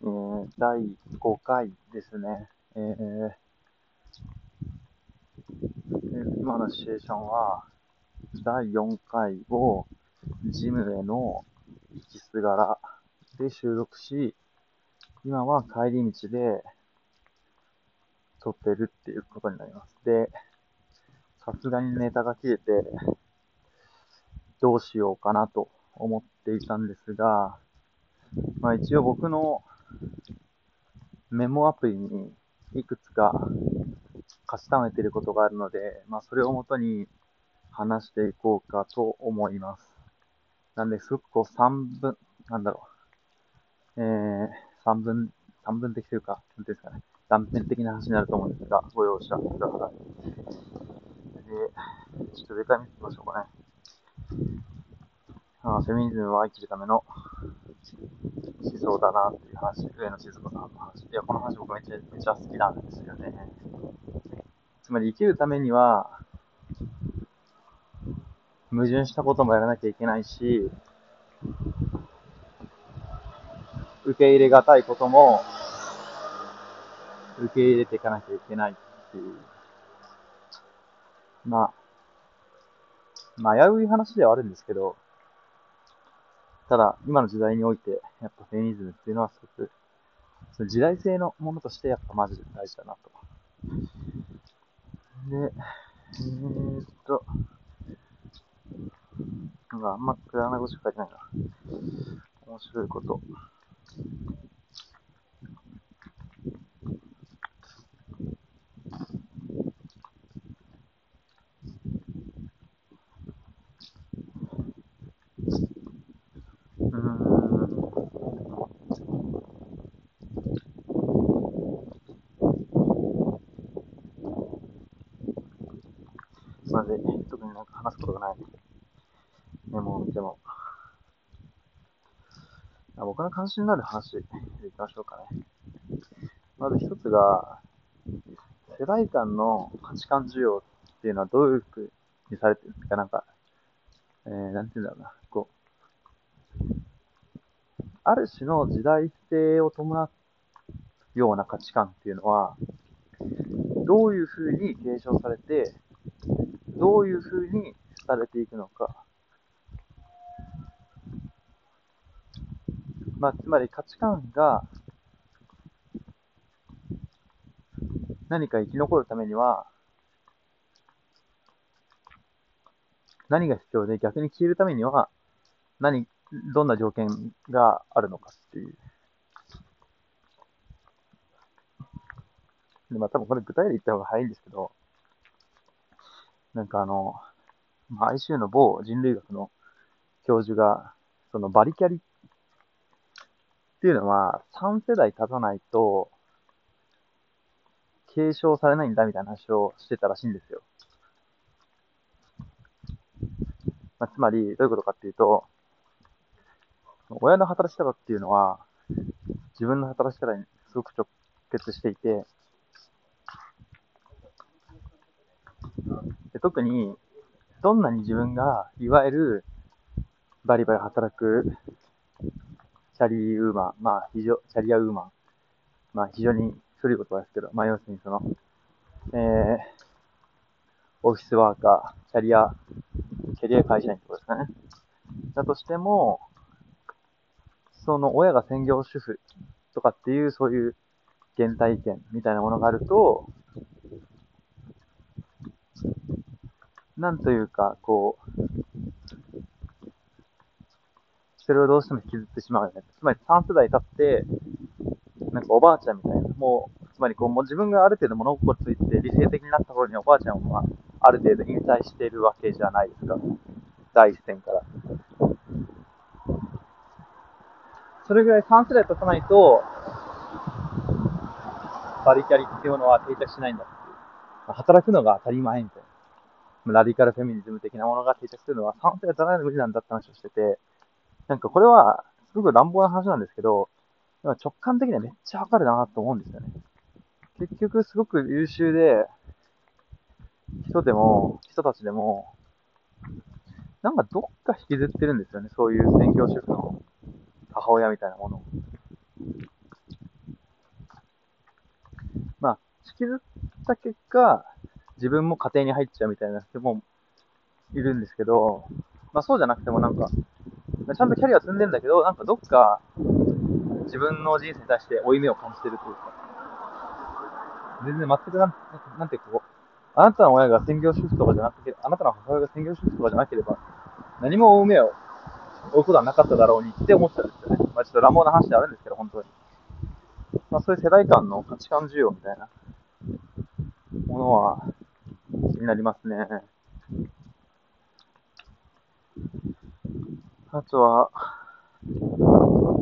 えー、第5回ですね。えー、今のシチュエーションは、第4回をジムへの行きすがらで収録し、今は帰り道で撮ってるっていうことになります。で、さすがにネタが切れて、どうしようかなと思っていたんですが、まあ一応僕のメモアプリにいくつかカスタめていることがあるので、まあそれをもとに話していこうかと思います。なんで、すごくこう3分、なんだろう、えー、3分、三分的というか、なんていうんですかね、断片的な話になると思うんですが、ご容赦ください。で、ちょっと上から見てみましょうかね。あフェミニズムは生きるための思想だなっていう話、上野静子さんの話。いや、この話僕めちゃめちゃ好きなんですよね。つまり生きるためには、矛盾したこともやらなきゃいけないし、受け入れがたいことも、受け入れていかなきゃいけないっていう、まあ、危う話ではあるんですけど、ただ、今の時代において、やっぱフェミニズムっていうのはすごく、その時代性のものとしてやっぱマジで大事だなと。で、えー、っと、なんかあんまくだらなことしか書いてないな。面白いこと。まで、特になんか話すことがない。メモを見ても。僕の関心のある話でいきましょうかね。まず一つが、世代間の価値観需要っていうのはどういうふうにされてるんですか、なんか、えー、なんて言うんだろうな、こう、ある種の時代性を伴うような価値観っていうのは、どういうふうに継承されて、どういうふうにされていくのか。まあ、つまり価値観が何か生き残るためには、何が必要で逆に消えるためには、何、どんな条件があるのかっていう。で、まあ多分これ具体例言った方が早いんですけど、なんかあの、ま ICU の某人類学の教授が、そのバリキャリっていうのは3世代経たないと継承されないんだみたいな話をしてたらしいんですよ。まあ、つまり、どういうことかっていうと、親の働き方っていうのは、自分の働き方にすごく直結していて、で特に、どんなに自分が、いわゆる、バリバリ働く、チャリウーマン、まあ、非常、チャリアウーマン、まあ、非常に古い言葉ですけど、まあ、要するにその、えー、オフィスワーカー、キャリア、キャリア会社員ってことですかね。だとしても、その親が専業主婦とかっていう、そういう原体験みたいなものがあると、なんというか、こう、それをどうしても引きずってしまうよね。つまり3世代経って、なんかおばあちゃんみたいな、もう、つまりこう、もう自分がある程度物心ついて理性的になった頃におばあちゃんは、ある程度引退しているわけじゃないですか。第一線から。それぐらい3世代経たないと、バリキャリっていうものは定着しないんだっていう。働くのが当たり前みたいな。ラディカルフェミニズム的なものが定着するのは賛成は誰な無理なんだって話をしてて、なんかこれは、すごく乱暴な話なんですけど、直感的にはめっちゃわかるなと思うんですよね。結局すごく優秀で、人でも、人たちでも、なんかどっか引きずってるんですよね。そういう専業主婦の母親みたいなものまあ、引きずった結果、自分も家庭に入っちゃうみたいな人もいるんですけど、まあそうじゃなくてもなんか、ちゃんとキャリア積んでんだけど、なんかどっか自分の人生に対して負い目を感じてるというか、全然全くなん、なんていうかこう、あなたの親が専業主婦とかじゃなくて、あなたの母親が専業主婦とかじゃなければ、何も負う目を負うことはなかっただろうにって思ってたんですよね。まあちょっと乱暴な話であるんですけど、本当に。まあそういう世代間の価値観需要みたいなものはになりますね。あとは、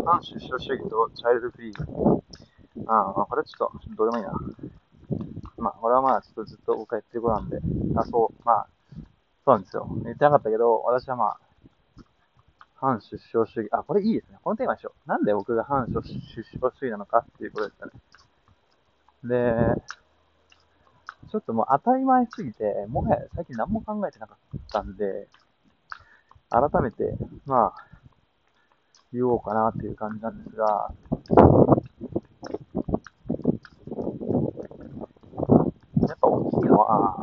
反出生主義とチャイルドフリー。ああ、これちょっと、どうでもいいな。まあ、これはまあ、ちょっとずっと僕が言ってることなんで、あ、そう、まあ、そうなんですよ。言ってなかったけど、私はまあ、反出生主義、あ、これいいですね。このテーマでしょ。なんで僕が反出生主義なのかっていうことですかね。で、ちょっともう当たり前すぎて、もはや最近何も考えてなかったんで、改めて、まあ、言おうかなっていう感じなんですが、やっぱ大きいのは、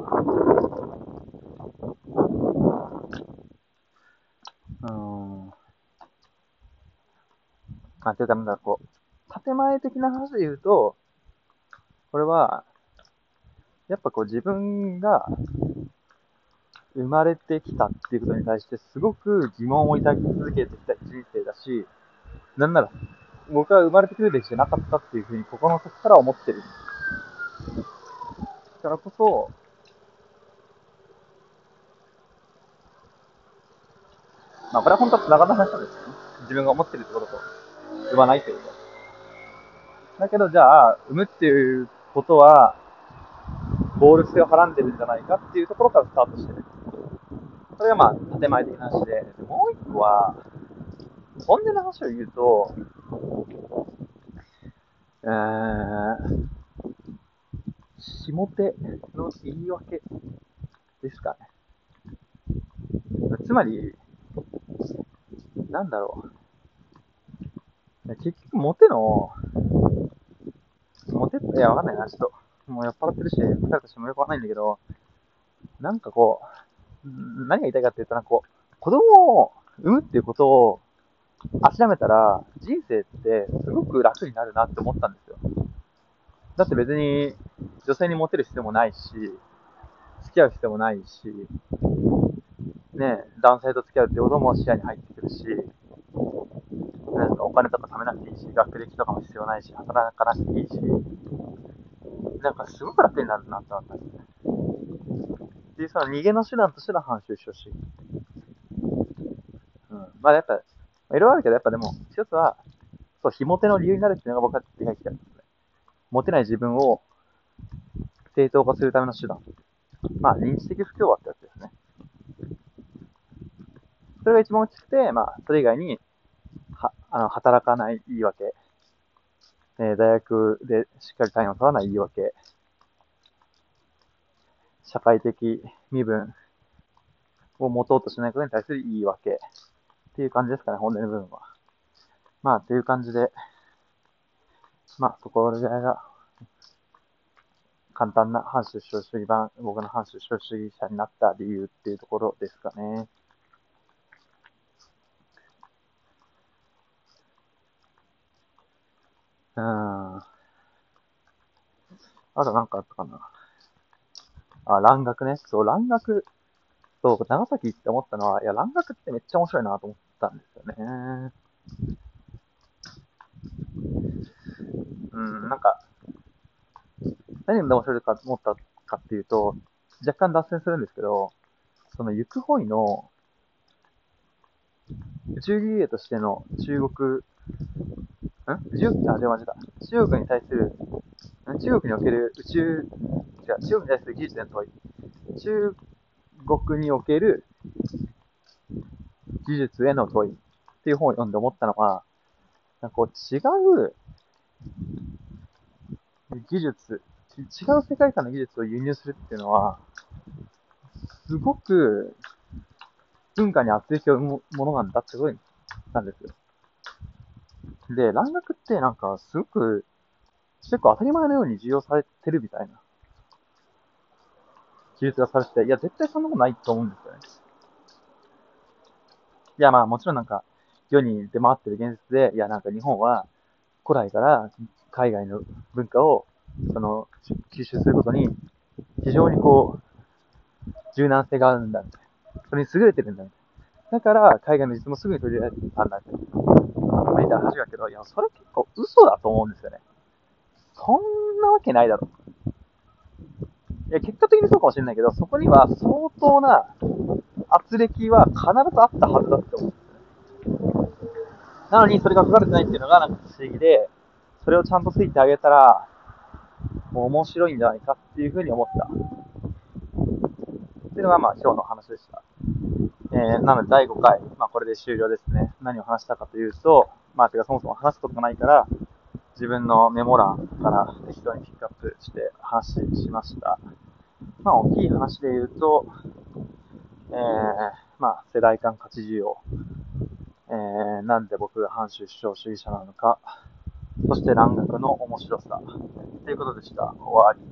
うん、あ、というかなんだこう、建前的な話で言うと、これは、やっぱこう自分が生まれてきたっていうことに対してすごく疑問を抱き続けてきた人生だし、なんなら僕は生まれてくるべきじゃなかったっていうふうに心の底から思ってる。だからこそ、まあこれは本当は繋がった話なんですよね。自分が思ってるってことと、生まないというか。だけどじゃあ、産むっていうことは、ボール性をはらんでるんじゃないかっていうところからスタートしてる。それがまあ、建前的な話で、もう一個は、本音の話を言うと、えー、下手の言い訳ですかね。つまり、なんだろう。結局、モテの、モテって、いや、わかんないな、ちょっと。もう酔っ払ってるし、疲れたしもよくわかんないんだけど、なんかこう、何が言いたいかって言ったら、こう、子供を産むっていうことを諦めたら、人生ってすごく楽になるなって思ったんですよ。だって別に女性にモテる必要もないし、付き合う必要もないし、ね、男性と付き合うってことも視野に入ってくるし、なんかお金とか貯めなくていいし、学歴とかも必要ないし、働かなくていいし、なんかすごく楽になるなって思ったんですね。で、その逃げの手段としての反収集しい。うん。まあやっぱ、いろいろあるけど、やっぱでも、一つは、そう、ひも手の理由になるっていうのが僕は理解してるんですね。持てない自分を正当化するための手段。まあ、認知的不協和ってやつですね。それが一番大きくて、まあ、それ以外に、は、あの、働かない言い訳。えー、大学でしっかり単位を取らない言い訳、社会的身分を持とうとしないことに対する言い訳っていう感じですかね、本音の部分は。まあ、という感じで、まあ、そこら辺が簡単な反出生主義版、僕の反出生主義者になった理由っていうところですかね。うん。あとなんかあったかな。あ、蘭学ね。そう、蘭学。そう、長崎って思ったのは、いや、蘭学ってめっちゃ面白いなと思ったんですよね。うん、なんか、何で面白いかと思ったかっていうと、若干脱線するんですけど、その行くホイの宇宙儀礼としての中国ん？中国、あ、出ました。中国に対する、中国における宇宙、違う、中国に対する技術への問い。中国における技術への問いっていう本を読んで思ったのは、なんかこう違う技術、違う世界観の技術を輸入するっていうのは、すごく文化に圧力を生むものなんだってことなんですよ。で、蘭学ってなんかすごく結構当たり前のように授与されてるみたいな記述がされてて、いや、絶対そんなことないと思うんですよね。いや、まあもちろんなんか、世に出回ってる現実で、いや、なんか日本は古来から海外の文化を、その、吸収することに、非常にこう、柔軟性があるんだ、みたいな。それに優れてるんだ、みたいな。だから、海外の実もすぐに取り入れられたんだ、みたいな。みたいな話だけど、いや、それ結構嘘だと思うんですよね。そんなわけないだろ。いや、結果的にそうかもしれないけど、そこには相当な圧力は必ずあったはずだって思うんですよね。なのに、それが書かれてないっていうのがなんか不思議で、それをちゃんとついてあげたら、もう面白いんじゃないかっていうふうに思った。っていうのが、まあ、今日の話でした。えー、なので、第5回、まあ、これで終了ですね。何を話したかというと、まあ、てか、そもそも話すことがないから、自分のメモ欄から適当にピックアップして話しました。まあ、大きい話で言うと、えー、まあ、世代間価値需要、えー、なんで僕が反主張主義者なのか、そして蘭学の面白さ、ということでした。終わり。